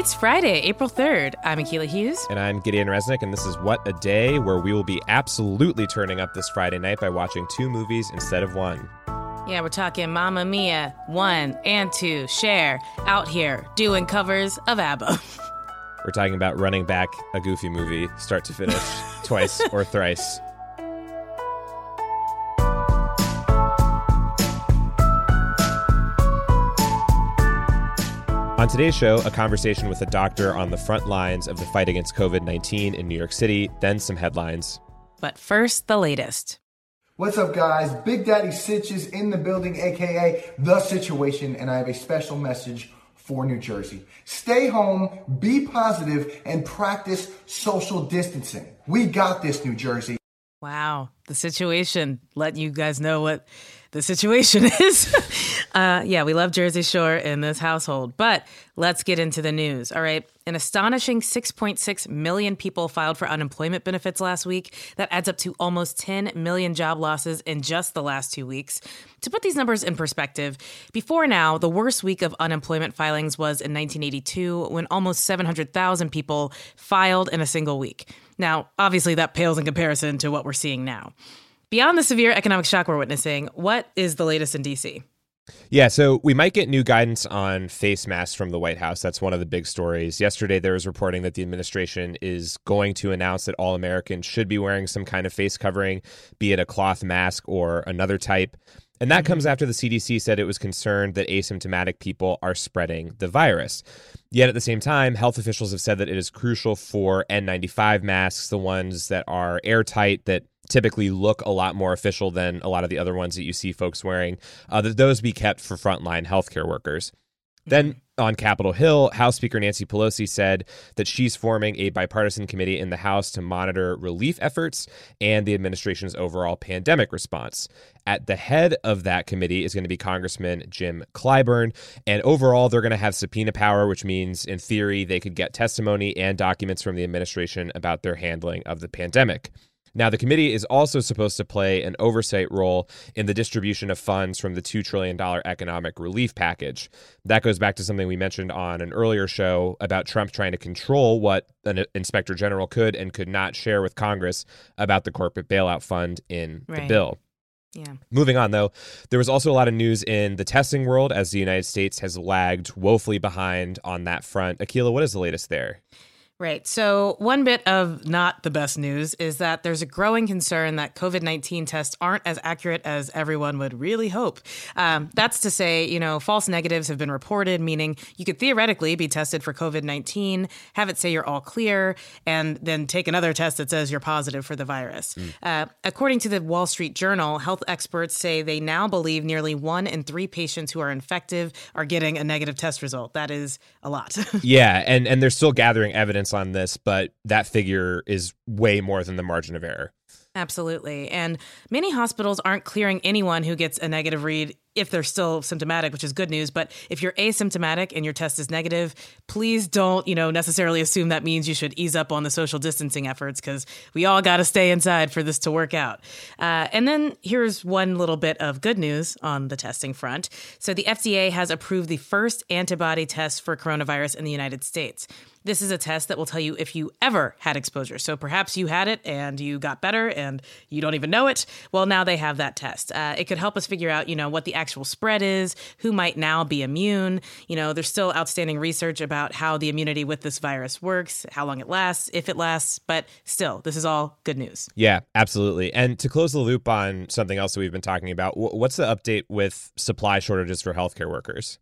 It's Friday, April 3rd. I'm Akila Hughes. And I'm Gideon Resnick, and this is What a Day, where we will be absolutely turning up this Friday night by watching two movies instead of one. Yeah, we're talking Mamma Mia 1 and 2, Cher, out here doing covers of ABBA. We're talking about running back a goofy movie, start to finish, twice or thrice. On today's show, a conversation with a doctor on the front lines of the fight against COVID 19 in New York City, then some headlines. But first, the latest. What's up, guys? Big Daddy Sitch is in the building, aka The Situation, and I have a special message for New Jersey. Stay home, be positive, and practice social distancing. We got this, New Jersey. Wow, the situation. Let you guys know what the situation is. uh, yeah, we love Jersey Shore in this household, but let's get into the news. All right. An astonishing 6.6 million people filed for unemployment benefits last week. That adds up to almost 10 million job losses in just the last two weeks. To put these numbers in perspective, before now, the worst week of unemployment filings was in 1982 when almost 700,000 people filed in a single week. Now, obviously, that pales in comparison to what we're seeing now. Beyond the severe economic shock we're witnessing, what is the latest in DC? Yeah, so we might get new guidance on face masks from the White House. That's one of the big stories. Yesterday, there was reporting that the administration is going to announce that all Americans should be wearing some kind of face covering, be it a cloth mask or another type. And that comes after the CDC said it was concerned that asymptomatic people are spreading the virus. Yet at the same time, health officials have said that it is crucial for N95 masks, the ones that are airtight, that typically look a lot more official than a lot of the other ones that you see folks wearing, uh, that those be kept for frontline healthcare workers. Then mm-hmm. on Capitol Hill, House Speaker Nancy Pelosi said that she's forming a bipartisan committee in the House to monitor relief efforts and the administration's overall pandemic response. At the head of that committee is going to be Congressman Jim Clyburn. And overall, they're going to have subpoena power, which means, in theory, they could get testimony and documents from the administration about their handling of the pandemic. Now, the committee is also supposed to play an oversight role in the distribution of funds from the $2 trillion economic relief package. That goes back to something we mentioned on an earlier show about Trump trying to control what an inspector general could and could not share with Congress about the corporate bailout fund in Right. the bill. Yeah. Moving on, though, there was also a lot of news in the testing world as the United States has lagged woefully behind on that front. Akila, what is the latest there? Right. So, one bit of not the best news is that there's a growing concern that COVID 19 tests aren't as accurate as everyone would really hope. Um, that's to say, you know, false negatives have been reported, meaning you could theoretically be tested for COVID 19, have it say you're all clear, and then take another test that says you're positive for the virus. Uh, according to the Wall Street Journal, health experts say they now believe nearly one in three patients who are infective are getting a negative test result. That is a lot. Yeah, and and they're still gathering evidence on this, but that figure is way more than the margin of error. Absolutely. And many hospitals aren't clearing anyone who gets a negative read if they're still symptomatic, which is good news. But if you're asymptomatic and your test is negative, please don't, you know, necessarily assume that means you should ease up on the social distancing efforts because we all got to stay inside for this to work out. Uh, and then here's one little bit of good news on the testing front. So the FDA has approved the first antibody test for coronavirus in the United States. This is a test that will tell you if you ever had exposure. So perhaps you had it and you got better and you don't even know it. Well, now they have that test. Uh, it could help us figure out, you know, what the actual spread is, who might now be immune. You know, there's still outstanding research about how the immunity with this virus works, how long it lasts, if it lasts, but still, this is all good news. Yeah, absolutely. And to close the loop on something else that we've been talking about, what's the update with supply shortages for healthcare workers?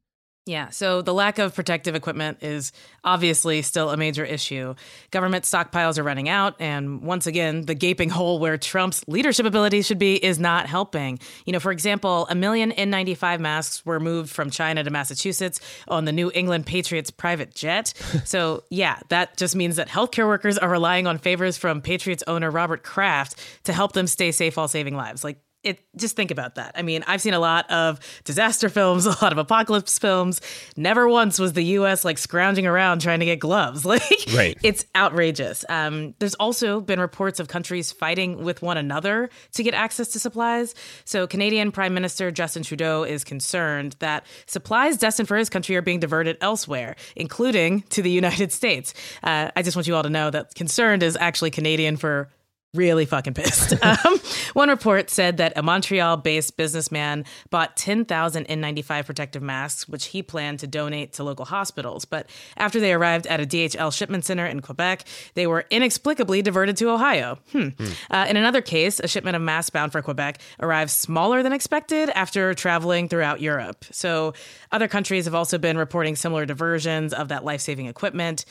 Yeah, so the lack of protective equipment is obviously still a major issue. Government stockpiles are running out, and once again, the gaping hole where Trump's leadership abilities should be is not helping. You know, for example, a million N95 masks were moved from China to Massachusetts on the New England Patriots private jet. so, yeah, that just means that healthcare workers are relying on favors from Patriots owner Robert Kraft to help them stay safe while saving lives. Like, it just think about that. I mean, I've seen a lot of disaster films, a lot of apocalypse films. Never once was the U.S. like scrounging around trying to get gloves. Like, right. it's outrageous. Um, there's also been reports of countries fighting with one another to get access to supplies. So, Canadian Prime Minister Justin Trudeau is concerned that supplies destined for his country are being diverted elsewhere, including to the United States. Uh, I just want you all to know that concerned is actually Canadian for really fucking pissed. Um, one report said that a Montreal based businessman bought 10,000 N95 protective masks, which he planned to donate to local hospitals. But after they arrived at a DHL shipment center in Quebec, they were inexplicably diverted to Ohio. Hmm. Hmm. Uh, in another case, a shipment of masks bound for Quebec arrived smaller than expected after traveling throughout Europe. So other countries have also been reporting similar diversions of that life saving equipment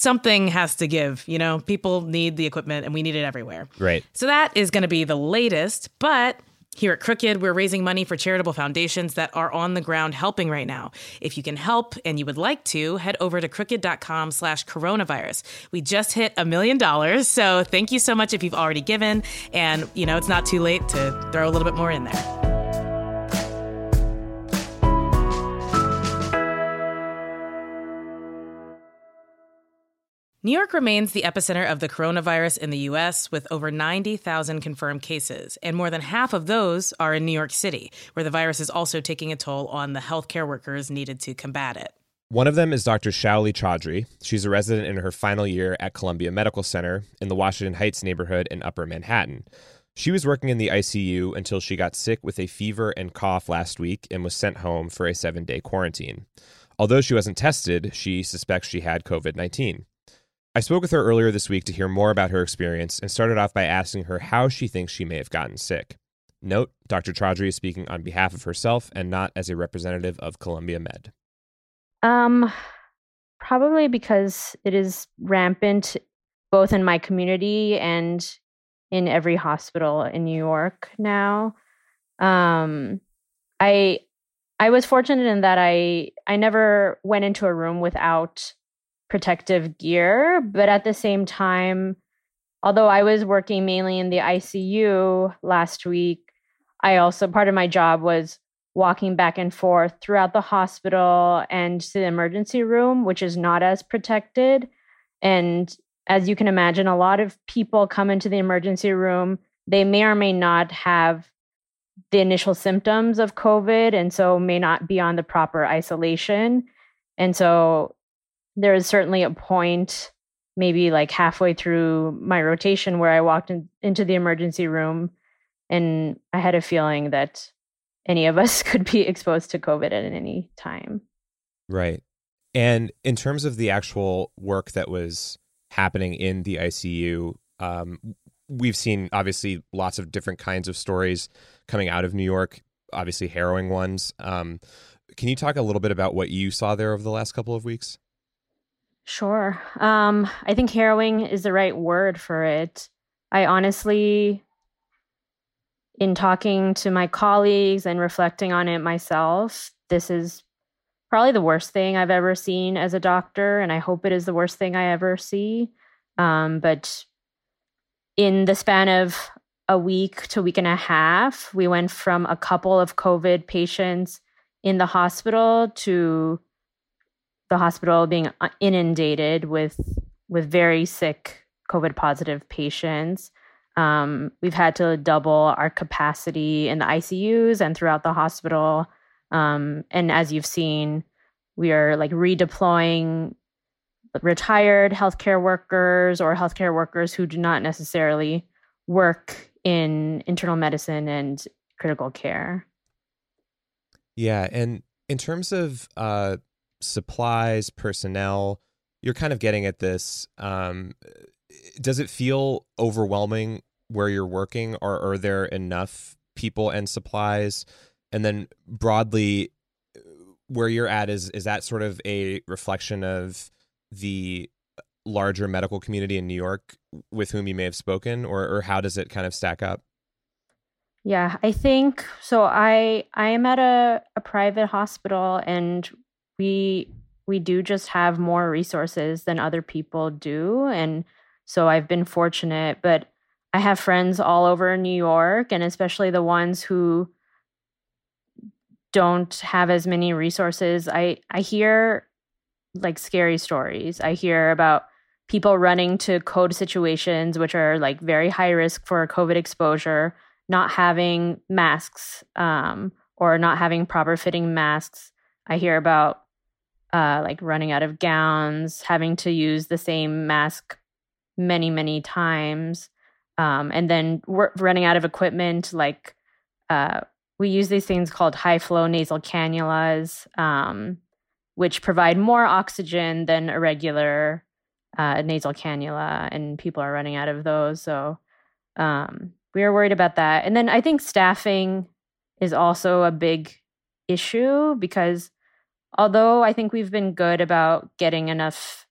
something has to give. You know, people need the equipment and we need it everywhere. Right. So that is going to be the latest, but here at Crooked, we're raising money for charitable foundations that are on the ground helping right now. If you can help and you would like to, head over to crooked.com slash coronavirus. We just hit a million dollars, so thank you so much if you've already given. And, you know, it's not too late to throw a little bit more in there. New York remains the epicenter of the coronavirus in the US with over 90,000 confirmed cases, and more than half of those are in New York City, where the virus is also taking a toll on the healthcare workers needed to combat it. One of them is Dr. Shaoli Chaudhry. She's a resident in her final year at Columbia Medical Center in the Washington Heights neighborhood in Upper Manhattan. She was working in the ICU until she got sick with a fever and cough last week and was sent home for a seven day quarantine. Although she wasn't tested, she suspects she had COVID 19. I spoke with her earlier this week to hear more about her experience and started off by asking her how she thinks she may have gotten sick. Note, Dr. Chaudhry is speaking on behalf of herself and not as a representative of Columbia Med. Um, probably because it is rampant both in my community and in every hospital in New York now. Um, I I was fortunate in that I I never went into a room without protective gear. But at the same time, although I was working mainly in the ICU last week, I also, part of my job was walking back and forth throughout the hospital and to the emergency room, which is not as protected. And as you can imagine, a lot of people come into the emergency room. They may or may not have the initial symptoms of COVID and so may not be on the proper isolation. And so there was certainly a point maybe like halfway through my rotation where I walked in, into the emergency room and I had a feeling that any of us could be exposed to COVID at any time. Right. And in terms of the actual work that was happening in the ICU, um, we've seen obviously lots of different kinds of stories coming out of New York, obviously harrowing ones. Um, can you talk a little bit about what you saw there over the last couple of weeks? Sure. Um, I think harrowing is the right word for it. I honestly, in talking to my colleagues and reflecting on it myself, this is probably the worst thing I've ever seen as a doctor, and I hope it is the worst thing I ever see. Um, but in the span of a week to a week and a half, we went from a couple of COVID patients in the hospital to the hospital being uh, inundated with with very sick COVID positive patients. Um, we've had to double our capacity in the ICUs and throughout the hospital. Um, and as you've seen, we are like redeploying retired healthcare workers or healthcare workers who do not necessarily work in internal medicine and critical care. Yeah, and in terms of uh, supplies, personnel. You're kind of getting at this. Um, does it feel overwhelming where you're working, or are there enough people and supplies? And then broadly, where you're at is is that sort of a reflection of the larger medical community in New York with whom you may have spoken, or or how does it kind of stack up? Yeah, I think so. I I am at a, a private hospital, and we we do just have more resources than other people do, and so I've been fortunate. But I have friends all over New York, and especially the ones who don't have as many resources. I I hear like scary stories. I hear about people running to code situations which are like very high risk for COVID exposure, not having masks um, or not having proper fitting masks. I hear about uh, like running out of gowns, having to use the same mask many, many times, um, and then running out of equipment like uh, we use these things called high flow nasal cannulas, um, which provide more oxygen than a regular uh, nasal cannula, and people are running out of those. So um, we are worried about that. And then I think staffing is also a big issue because although I think we've been good about getting enough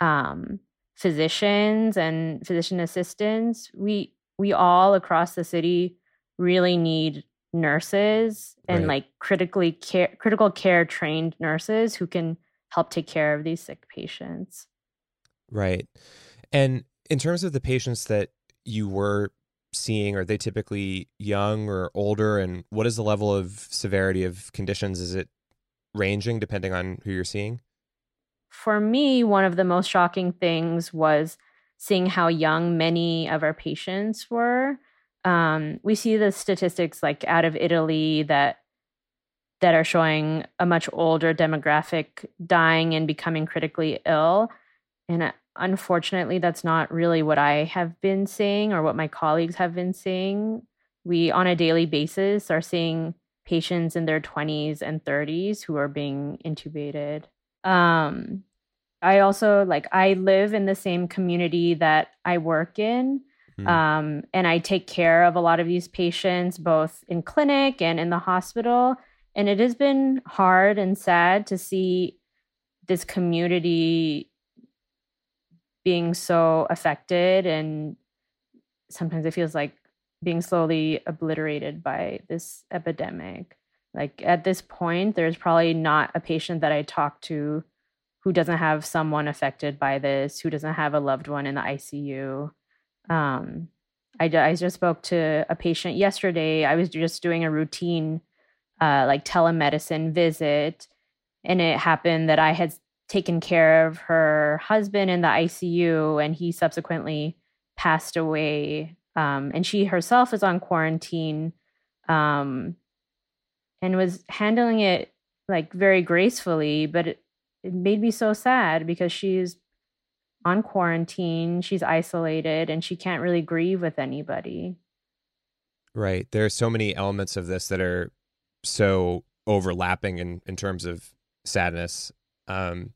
um, physicians and physician assistants, we we all across the city really need nurses and right. like critically care critical care trained nurses who can help take care of these sick patients. Right. And in terms of the patients that you were seeing, are they typically young or older? And what is the level of severity of conditions? Is it ranging depending on who you're seeing? For me, one of the most shocking things was seeing how young many of our patients were um, we see the statistics like out of Italy that that are showing a much older demographic dying and becoming critically ill. And uh, unfortunately, that's not really what I have been seeing or what my colleagues have been seeing. We, on a daily basis, are seeing patients in their 20s and 30s who are being intubated. Um, I also like, I live in the same community that I work in. Mm. Um, and I take care of a lot of these patients, both in clinic and in the hospital. And it has been hard and sad to see this community being so affected. And sometimes it feels like being slowly obliterated by this epidemic. Like at this point, there's probably not a patient that I talk to who doesn't have someone affected by this, who doesn't have a loved one in the ICU. Um, I, I just spoke to a patient yesterday. I was just doing a routine, uh, like telemedicine visit, and it happened that I had taken care of her husband in the ICU, and he subsequently passed away. Um, and she herself is on quarantine, um, and was handling it like very gracefully, but it, it made me so sad because she's on quarantine, she's isolated, and she can't really grieve with anybody. Right. There are so many elements of this that are so overlapping in, in terms of sadness. Um,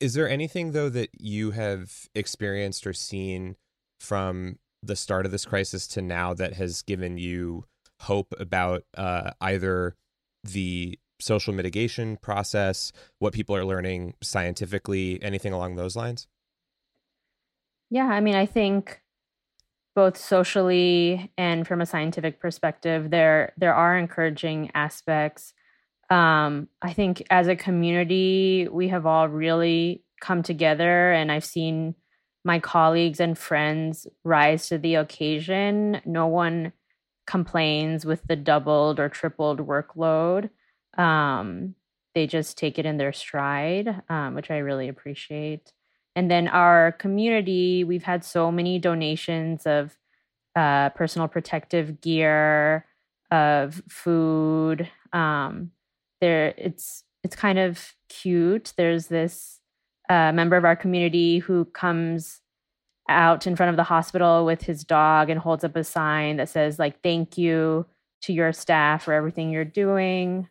is there anything, though, that you have experienced or seen from the start of this crisis to now that has given you hope about uh, either the social mitigation process, what people are learning scientifically, anything along those lines? Yeah, I mean, I think both socially and from a scientific perspective, there there are encouraging aspects. Um, I think as a community, we have all really come together, and I've seen my colleagues and friends rise to the occasion. No one complains with the doubled or tripled workload. Um, they just take it in their stride, um, which I really appreciate. And then our community, we've had so many donations of uh, personal protective gear, of food. Um, there, it's it's kind of cute. There's this uh, member of our community who comes out in front of the hospital with his dog and holds up a sign that says like "Thank you to your staff for everything you're doing."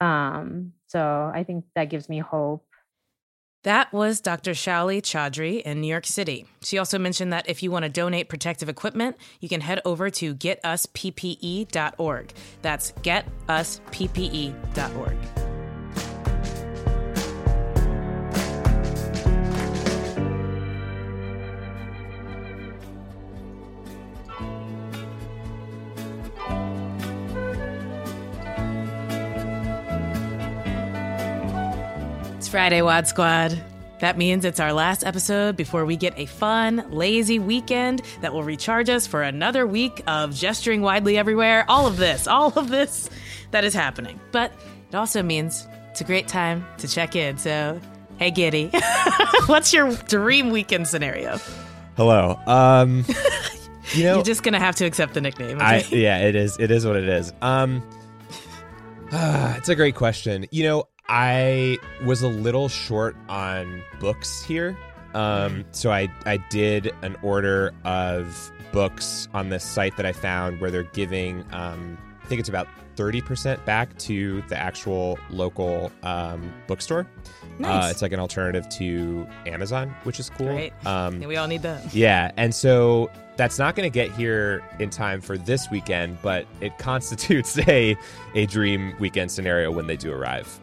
Um, so I think that gives me hope. That was Dr. Shauli Chaudhry in New York City. She also mentioned that if you want to donate protective equipment, you can head over to getusppe.org. That's getusppe.org. Friday, Wad Squad. That means it's our last episode before we get a fun, lazy weekend that will recharge us for another week of gesturing widely everywhere. All of this, all of this that is happening. But it also means it's a great time to check in. So, hey, Giddy, what's your dream weekend scenario? Hello. Um, you know, You're just gonna have to accept the nickname. Okay? I yeah, it is. It is what it is. Um, it's a great question. You know, I was a little short on books here, um, so I I did an order of books on this site that I found where they're giving. Um, I think it's about thirty percent back to the actual local um, bookstore. Nice. Uh, it's like an alternative to Amazon, which is cool. Great. Um, Yeah, we all need that. yeah, and so that's not going to get here in time for this weekend, but it constitutes a a dream weekend scenario when they do arrive.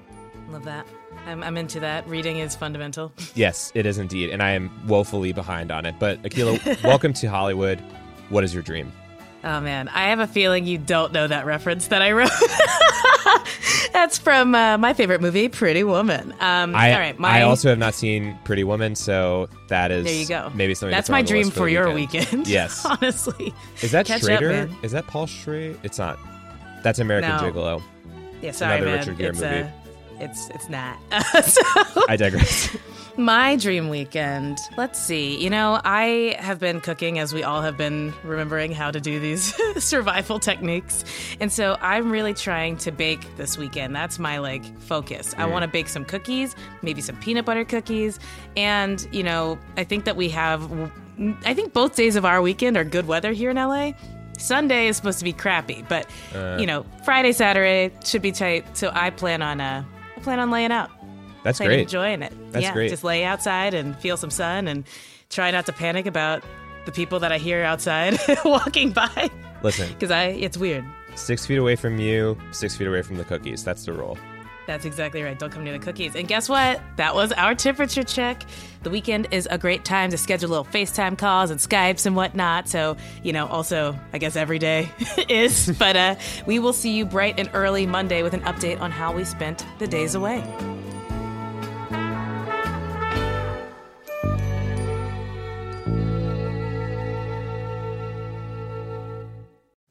Love that. I'm, I'm into that. Reading is fundamental. Yes, it is indeed, and I am woefully behind on it. But Akila, welcome to Hollywood. What is your dream? Oh man, I have a feeling you don't know that reference that I wrote. That's from uh, my favorite movie, Pretty Woman. Um, I all right, my, I also have not seen Pretty Woman, so that is there you go. Maybe something. That's my dream list for your weekend. Yes. honestly. Is that Catch up, Schrader? man. is that Paul Schrader? It's not. That's American No. Gigolo. Yeah, sorry, another man. Richard Gere it's, movie. Uh, it's it's not. so I digress. my dream weekend. Let's see. You know, I have been cooking as we all have been remembering how to do these survival techniques. And so I'm really trying to bake this weekend. That's my like focus. I want to bake some cookies, maybe some peanut butter cookies, and you know, I think that we have I think both days of our weekend are good weather here in LA. Sunday is supposed to be crappy, but you know, Friday, Saturday should be tight. So I plan on uh plan on laying out That's plan great. enjoying it. That's yeah, great. Just lay outside and feel some sun and try not to panic about the people that I hear outside walking by Listen, because I it's weird. six feet away from you, six feet away from the cookies. That's the rule. That's exactly right. Don't come near the cookies. And guess what? That was our temperature check. The weekend is a great time to schedule little FaceTime calls and Skypes and whatnot. So, you know, also, I guess every day is. But uh, we will see you bright and early Monday with an update on how we spent the days away.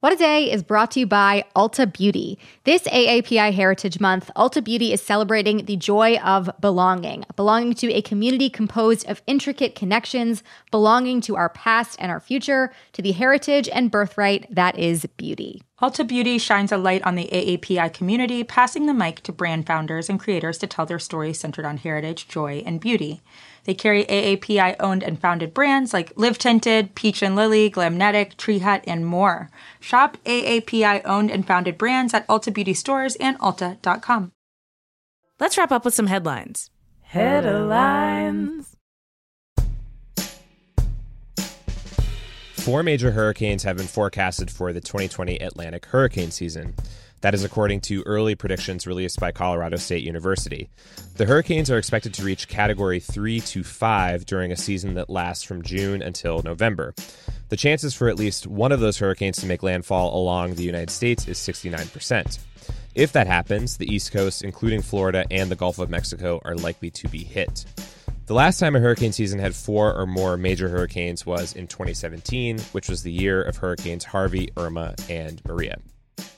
What a Day is brought to you by Ulta Beauty. This AAPI Heritage Month, Ulta Beauty is celebrating the joy of belonging, belonging to a community composed of intricate connections, belonging to our past and our future, to the heritage and birthright that is beauty. Ulta Beauty shines a light on the AAPI community, passing the mic to brand founders and creators to tell their stories centered on heritage, joy, and beauty. They carry AAPI owned and founded brands like Live Tinted, Peach and Lily, Glamnetic, Tree Hut, and more. Shop AAPI owned and founded brands at Ulta Beauty Stores and Ulta.com. Let's wrap up with some headlines. Headlines. Four major hurricanes have been forecasted for the 2020 Atlantic hurricane season. That is according to early predictions released by Colorado State University. The hurricanes are expected to reach category 3 to 5 during a season that lasts from June until November. The chances for at least one of those hurricanes to make landfall along the United States is 69%. If that happens, the East Coast, including Florida and the Gulf of Mexico, are likely to be hit. The last time a hurricane season had four or more major hurricanes was in 2017, which was the year of hurricanes Harvey, Irma, and Maria.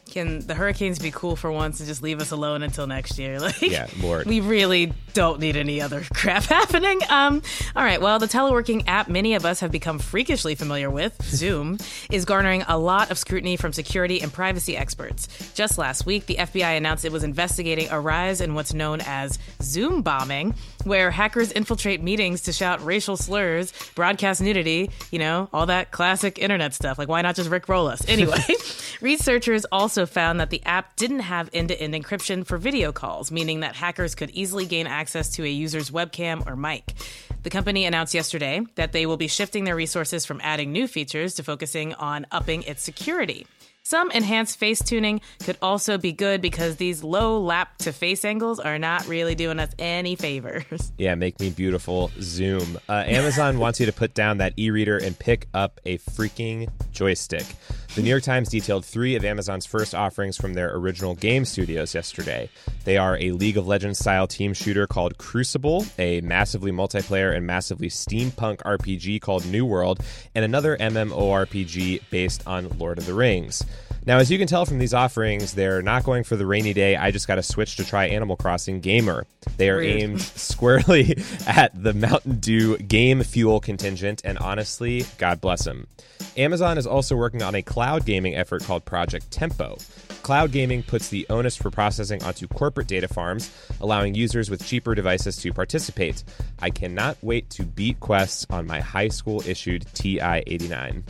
Can the hurricanes be cool for once and just leave us alone until next year? Like, Yeah, Lord. we really don't need any other crap happening. Um, all right, well, the teleworking app many of us have become freakishly familiar with, Zoom, is garnering a lot of scrutiny from security and privacy experts. Just last week, the FBI announced it was investigating a rise in what's known as Zoom bombing, where hackers infiltrate meetings to shout racial slurs, broadcast nudity, you know, all that classic internet stuff. Like, why not just Rick Roll us? Anyway, researchers also found that the app didn't have end to end encryption for video calls, meaning that hackers could easily gain access to a user's webcam or mic. The company announced yesterday that they will be shifting their resources from adding new features to focusing on upping its security. Some enhanced face tuning could also be good because these low lap to face angles are not really doing us any favors. Yeah, make me beautiful. Zoom. Uh, Amazon wants you to put down that e reader and pick up a freaking joystick. The New York Times detailed three of Amazon's first offerings from their original game studios yesterday. They are a League of Legends style team shooter called Crucible, a massively multiplayer and massively steampunk RPG called New World, and another MMORPG based on Lord of the Rings. Now, as you can tell from these offerings, they're not going for the rainy day, I just got to switch to try Animal Crossing gamer. They are Rude. aimed squarely at the Mountain Dew game fuel contingent, and honestly, God bless them. Amazon is also working on a cloud gaming effort called Project Tempo. Cloud gaming puts the onus for processing onto corporate data farms, allowing users with cheaper devices to participate. I cannot wait to beat quests on my high school issued TI 89.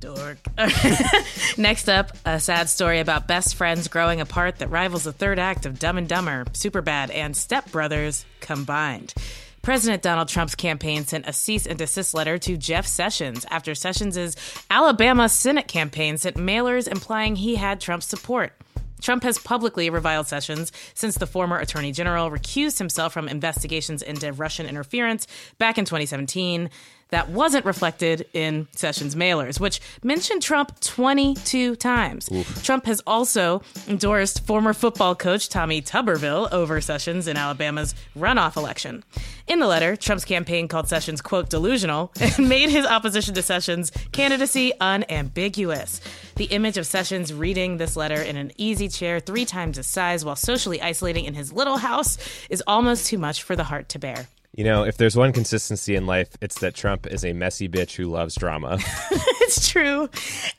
Dork. Next up, a sad story about best friends growing apart that rivals the third act of Dumb and Dumber, Superbad, and Step Brothers combined. President Donald Trump's campaign sent a cease and desist letter to Jeff Sessions after Sessions' Alabama Senate campaign sent mailers implying he had Trump's support. Trump has publicly reviled Sessions since the former attorney general recused himself from investigations into Russian interference back in 2017. That wasn't reflected in Sessions' mailers, which mentioned Trump 22 times. Trump has also endorsed former football coach Tommy Tuberville over Sessions in Alabama's runoff election. In the letter, Trump's campaign called Sessions, quote, delusional and made his opposition to Sessions' candidacy unambiguous. The image of Sessions reading this letter in an easy chair three times his size while socially isolating in his little house is almost too much for the heart to bear. You know, if there's one consistency in life, it's that Trump is a messy bitch who loves drama. it's true.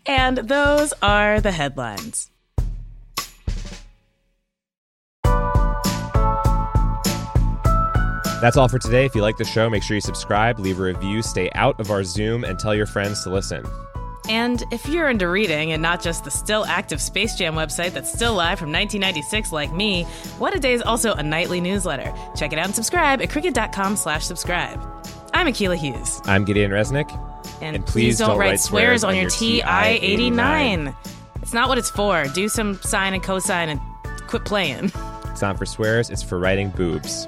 And those are the headlines. That's all for today. If you like the show, make sure you subscribe, leave a review, stay out of our Zoom, and tell your friends to listen. And if you're into reading and not just the still active Space Jam website that's still live from 1996 like me, What a Day is also a nightly newsletter. Check it out and subscribe at crooked.com slash subscribe. I'm Akila Hughes. I'm Gideon Resnick. And, please, don't, write swears on your TI-89. It's not what it's for. Do some sine and cosine and quit playing. It's not for swears, it's for writing boobs.